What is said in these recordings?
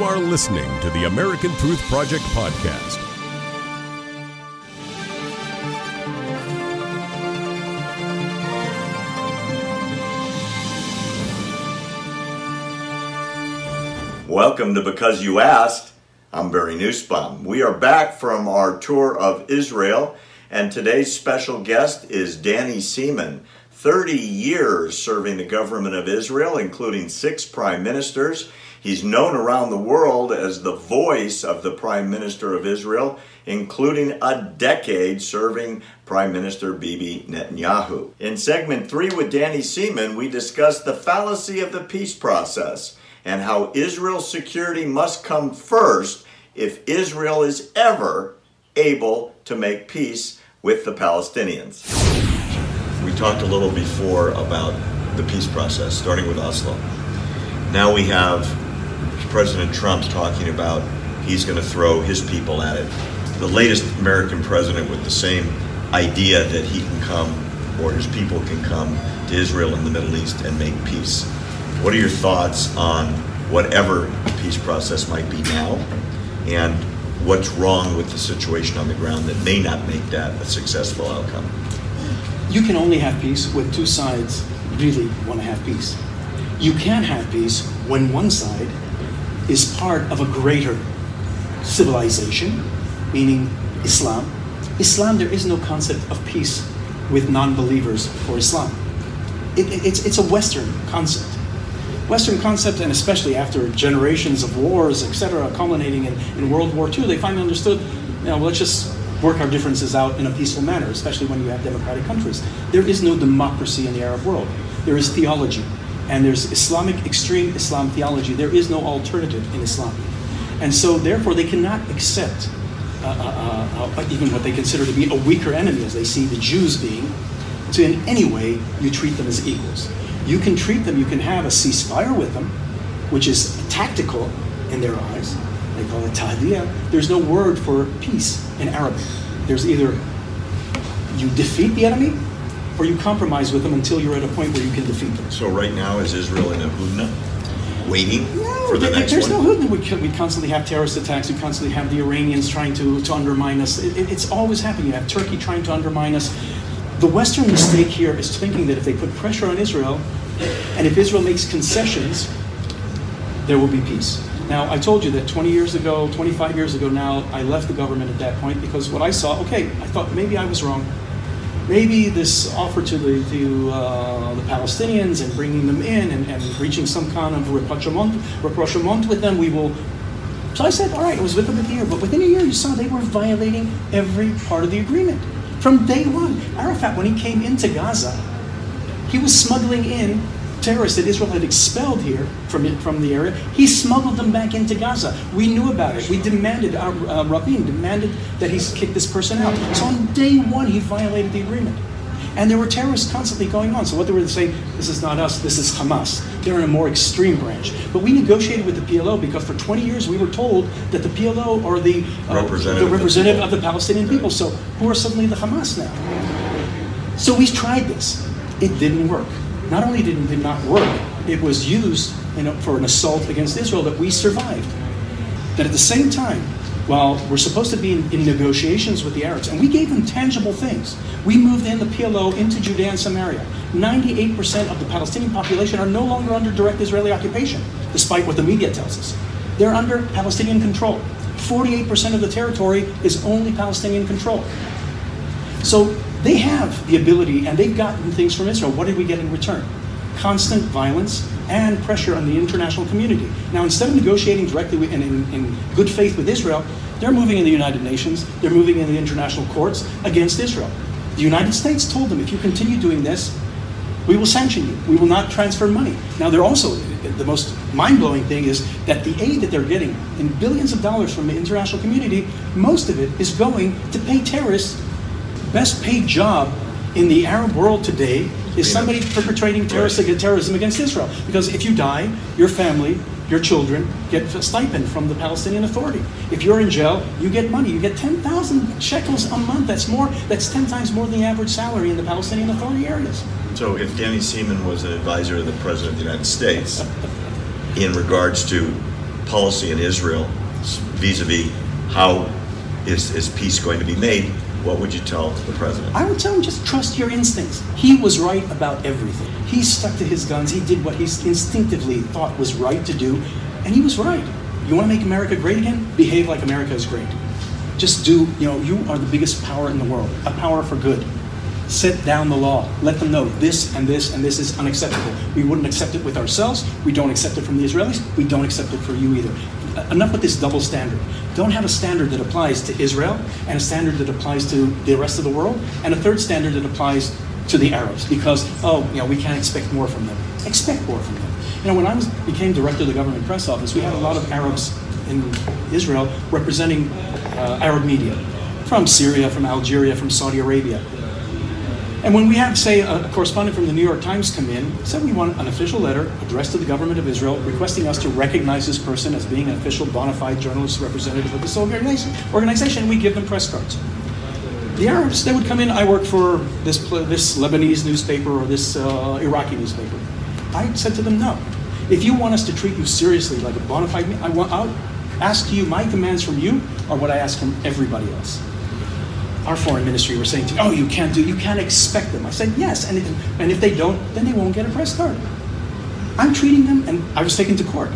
You are listening to the American Truth Project podcast. Welcome to Because You Asked. I'm Barry Nussbaum. We are back from our tour of Israel, and today's special guest is Danny Seaman. 30 years serving the government of Israel, including six prime ministers. He's known around the world as the voice of the Prime Minister of Israel, including a decade serving Prime Minister Bibi Netanyahu. In segment three with Danny Seaman, we discuss the fallacy of the peace process and how Israel's security must come first if Israel is ever able to make peace with the Palestinians. We talked a little before about the peace process, starting with Oslo. Now we have President Trump talking about he's going to throw his people at it. The latest American president with the same idea that he can come or his people can come to Israel and the Middle East and make peace. What are your thoughts on whatever the peace process might be now and what's wrong with the situation on the ground that may not make that a successful outcome? You can only have peace when two sides really want to have peace. You can't have peace when one side is part of a greater civilization, meaning Islam. Islam, there is no concept of peace with non believers for Islam. It, it, it's, it's a Western concept. Western concept, and especially after generations of wars, etc., culminating in, in World War II, they finally understood, you know, let's just work our differences out in a peaceful manner, especially when you have democratic countries. There is no democracy in the Arab world. There is theology, and there's Islamic extreme Islam theology. There is no alternative in Islam. And so, therefore, they cannot accept uh, uh, uh, even what they consider to be a weaker enemy, as they see the Jews being, to in any way you treat them as equals. You can treat them, you can have a ceasefire with them, which is tactical in their eyes. They call it tahdiyah. There's no word for peace in Arabic. There's either you defeat the enemy or you compromise with them until you're at a point where you can defeat them. So right now is Israel in a hudna, waiting no, for the there, next there's one? no hudna. We, we constantly have terrorist attacks. We constantly have the Iranians trying to, to undermine us. It, it, it's always happening. You have Turkey trying to undermine us. The Western mistake here is thinking that if they put pressure on Israel, and if Israel makes concessions, there will be peace. Now, I told you that 20 years ago, 25 years ago now, I left the government at that point because what I saw, okay, I thought maybe I was wrong. Maybe this offer to the, to, uh, the Palestinians and bringing them in and, and reaching some kind of rapprochement, rapprochement with them, we will. So I said, all right, I was with a year, but within a year, you saw they were violating every part of the agreement. From day one, Arafat, when he came into Gaza, he was smuggling in terrorists that Israel had expelled here from, from the area. He smuggled them back into Gaza. We knew about it. We demanded, uh, uh, Rabin demanded that he kick this person out. So on day one, he violated the agreement. And there were terrorists constantly going on. So what they were saying, this is not us, this is Hamas. They're in a more extreme branch. But we negotiated with the PLO because for 20 years we were told that the PLO are the, uh, representative, the representative of the Palestinian people. So who are suddenly the Hamas now? So we tried this. It didn't work. Not only did it did not work, it was used a, for an assault against Israel that we survived. That at the same time, while we're supposed to be in, in, negotiations with the Arabs, and we gave them tangible things. We moved in the PLO into Judea and Samaria. 98% of the Palestinian population are no longer under direct Israeli occupation, despite what the media tells us. They're under Palestinian control. 48% of the territory is only Palestinian control. So they have the ability and they've gotten things from Israel. What did we get in return? Constant violence and pressure on the international community. Now, instead of negotiating directly with, in, in, in good faith with Israel, they're moving in the United Nations, they're moving in the international courts against Israel. The United States told them if you continue doing this, we will sanction you. We will not transfer money. Now, they're also, the most mind blowing thing is that the aid that they're getting in billions of dollars from the international community, most of it is going to pay terrorists best paid job in the Arab world today is somebody perpetrating terrorism against Israel. Because if you die, your family, your children get a stipend from the Palestinian Authority. If you're in jail, you get money. You get 10,000 shekels a month. That's more. That's 10 times more than the average salary in the Palestinian Authority areas. So if Danny Seaman was an advisor of the President of the United States in regards to policy in Israel vis-a-vis how is, is peace going to be made, what would you tell the president? I would tell him just trust your instincts. He was right about everything. He stuck to his guns. He did what he instinctively thought was right to do, and he was right. You want to make America great again? Behave like America is great. Just do, you know, you are the biggest power in the world, a power for good. Set down the law. Let them know this and this and this is unacceptable. We wouldn't accept it with ourselves. We don't accept it from the Israelis. We don't accept it for you either. Enough with this double standard. Don't have a standard that applies to Israel and a standard that applies to the rest of the world and a third standard that applies to the Arabs because, oh, you know, we can't expect more from them. Expect more from them. You know, when I was became director of the government press office, we had a lot of Arabs in Israel representing uh, Arab media from Syria, from Algeria, from Saudi Arabia. And when we had, say, a correspondent from the New York Times come in, said we want an official letter addressed to the government of Israel requesting us to recognize this person as being an official bona fide journalist representative of this organization, we give them press cards. The Arabs, they would come in, I work for this, this Lebanese newspaper or this uh, Iraqi newspaper. I said to them, no. If you want us to treat you seriously like a bona fide, I want, I'll ask you, my commands from you are what I ask from everybody else. Our foreign ministry were saying to me, oh, you can't do, you can't expect them. I said, yes, and, and if they don't, then they won't get a press card. I'm treating them, and I was taken to court.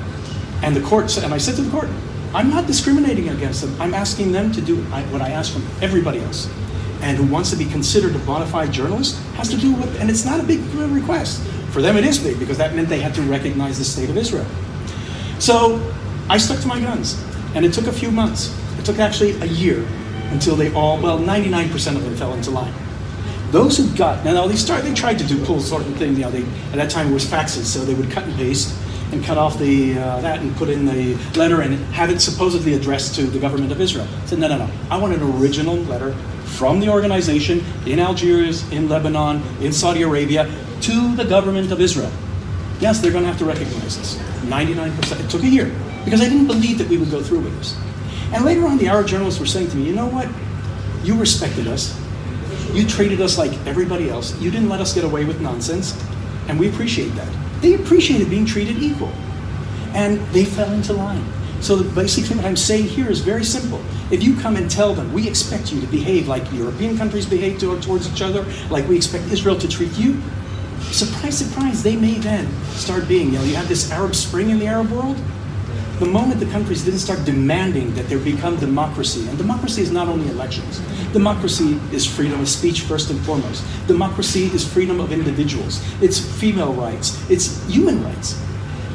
And the court said, and I said to the court, I'm not discriminating against them. I'm asking them to do what I ask from everybody else. And who wants to be considered a bona fide journalist has to do what, and it's not a big request. For them, it is big because that meant they had to recognize the state of Israel. So I stuck to my guns, and it took a few months. It took actually a year until they all, well, 99% of them fell into line. Those who got, now they started, they tried to do pull sort of thing, you know, they, at that time it was faxes, so they would cut and paste and cut off the uh, that and put in the letter and have it supposedly addressed to the government of Israel. I said, no, no, no. I want an original letter from the organization in Algiers, in Lebanon, in Saudi Arabia, to the government of Israel. Yes, they're going to have to recognize this. 99%. It took a year because I didn't believe that we would go through with this. And later on, the Arab journalists were saying to me, you know what? You respected us. You treated us like everybody else. You didn't let us get away with nonsense. And we appreciate that. They appreciated being treated equal. And they fell into line. So the basically, what I'm saying here is very simple. If you come and tell them, we expect you to behave like European countries behave towards each other, like we expect Israel to treat you, surprise, surprise, they may then start being, you know, you have this Arab Spring in the Arab world. The moment the countries didn't start demanding that there become democracy, and democracy is not only elections, democracy is freedom of speech first and foremost. Democracy is freedom of individuals, it's female rights, it's human rights.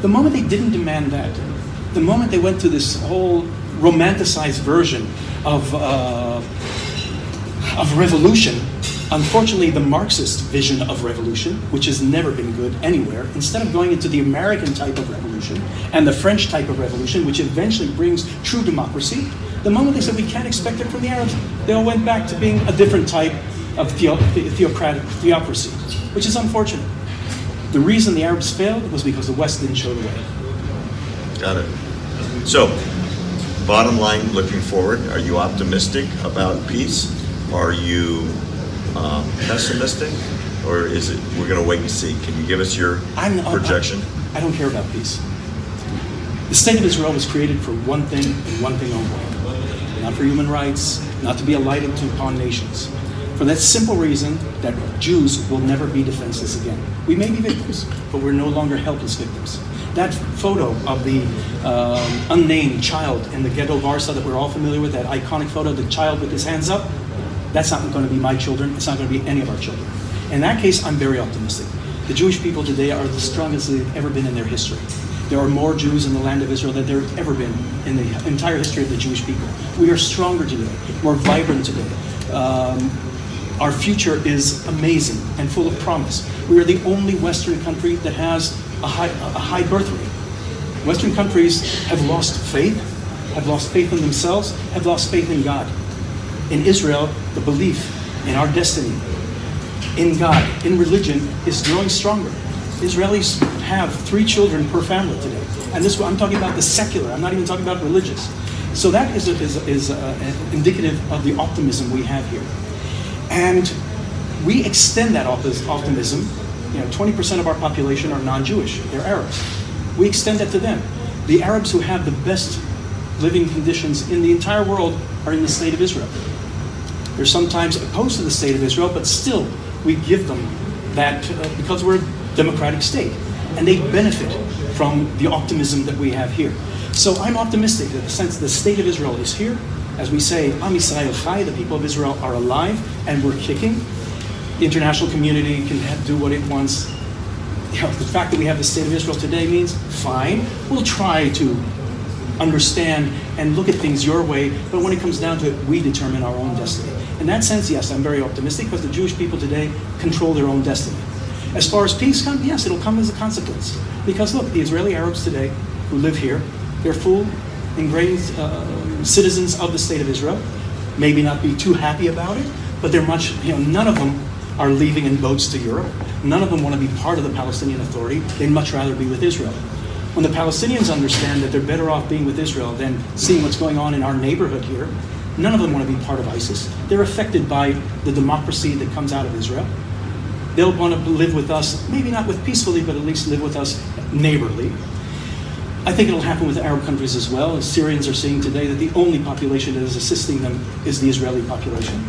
The moment they didn't demand that, the moment they went to this whole romanticized version of, uh, of revolution, Unfortunately, the Marxist vision of revolution, which has never been good anywhere, instead of going into the American type of revolution and the French type of revolution, which eventually brings true democracy, the moment they said we can't expect it from the Arabs, they all went back to being a different type of theo- theocratic theocracy, which is unfortunate. The reason the Arabs failed was because the West didn't show the way. Got it. So, bottom line, looking forward, are you optimistic about peace? Are you um, pessimistic, or is it we're going to wait and see? Can you give us your I'm, projection? I, I don't care about peace. The state of Israel was created for one thing and one thing only not for human rights, not to be a light unto upon nations. For that simple reason that Jews will never be defenseless again. We may be victims, but we're no longer helpless victims. That photo of the um, unnamed child in the ghetto Warsaw that we're all familiar with, that iconic photo, the child with his hands up, that's not going to be my children. It's not going to be any of our children. In that case, I'm very optimistic. The Jewish people today are the strongest they've ever been in their history. There are more Jews in the land of Israel than there have ever been in the entire history of the Jewish people. We are stronger today, more vibrant today. Um, our future is amazing and full of promise. We are the only Western country that has a high, a high birth rate. Western countries have lost faith, have lost faith in themselves, have lost faith in God in Israel, the belief in our destiny, in God, in religion, is growing stronger. Israelis have three children per family today. And this, I'm talking about the secular, I'm not even talking about religious. So that is, a, is, a, is a, indicative of the optimism we have here. And we extend that optimism. You know, 20% of our population are non Jewish, they're Arabs. We extend that to them. The Arabs who have the best living conditions in the entire world are in the state of Israel. They're sometimes opposed to the state of Israel, but still we give them that uh, because we're a democratic state. And they benefit from the optimism that we have here. So I'm optimistic that the sense the state of Israel is here. As we say, Am Yisrael Chai, the people of Israel are alive and we're kicking. The international community can do what it wants. You know, the fact that we have the state of Israel today means fine. We'll try to understand and look at things your way, but when it comes down to it, we determine our own destiny. In that sense, yes, I'm very optimistic because the Jewish people today control their own destiny. As far as peace comes, yes, it'll come as a consequence. Because look, the Israeli Arabs today who live here, they're full, ingrained uh, citizens of the state of Israel. Maybe not be too happy about it, but they're much, you know, none of them are leaving in boats to Europe. None of them want to be part of the Palestinian Authority. They'd much rather be with Israel. When the Palestinians understand that they're better off being with Israel than seeing what's going on in our neighborhood here, none of them want to be part of ISIS. They're affected by the democracy that comes out of Israel. They'll want to live with us, maybe not with peacefully, but at least live with us neighborly. I think it'll happen with Arab countries as well. As Syrians are seeing today that the only population that is assisting them is the Israeli population.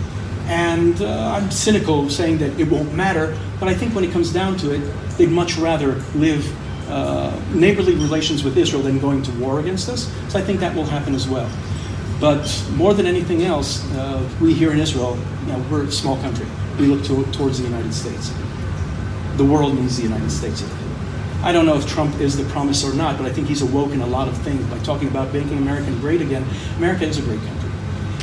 And uh, I'm cynical saying that it won't matter, but I think when it comes down to it, they'd much rather live uh, neighborly relations with Israel than going to war against us. So I think that will happen as well. But more than anything else, uh, we here in Israel, you know, we're a small country. We look to, towards the United States. The world needs the United States. I don't know if Trump is the promise or not, but I think he's awoken a lot of things by talking about making America great again. America is a great country.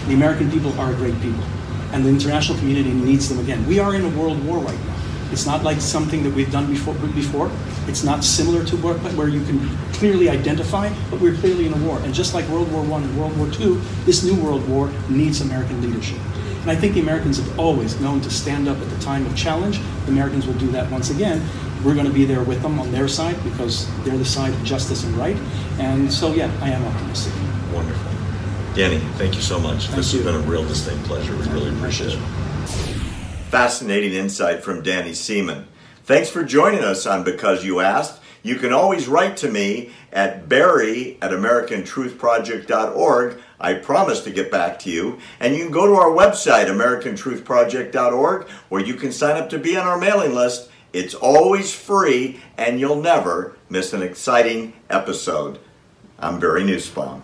The American people are a great people, and the international community needs them again. We are in a world war right now. It's not like something that we've done before. before. It's not similar to where, where you can clearly identify, but we're clearly in a war. And just like World War I and World War II, this new world war needs American leadership. And I think the Americans have always known to stand up at the time of challenge. The Americans will do that once again. We're going to be there with them on their side because they're the side of justice and right. And so, yeah, I am optimistic. Wonderful. Danny, thank you so much. Thank this you. has been a real distinct pleasure. We really appreciate it. Fascinating insight from Danny Seaman. Thanks for joining us on Because You Asked. You can always write to me at barry at americantruthproject.org. I promise to get back to you. And you can go to our website, americantruthproject.org, where you can sign up to be on our mailing list. It's always free, and you'll never miss an exciting episode. I'm Barry Nussbaum.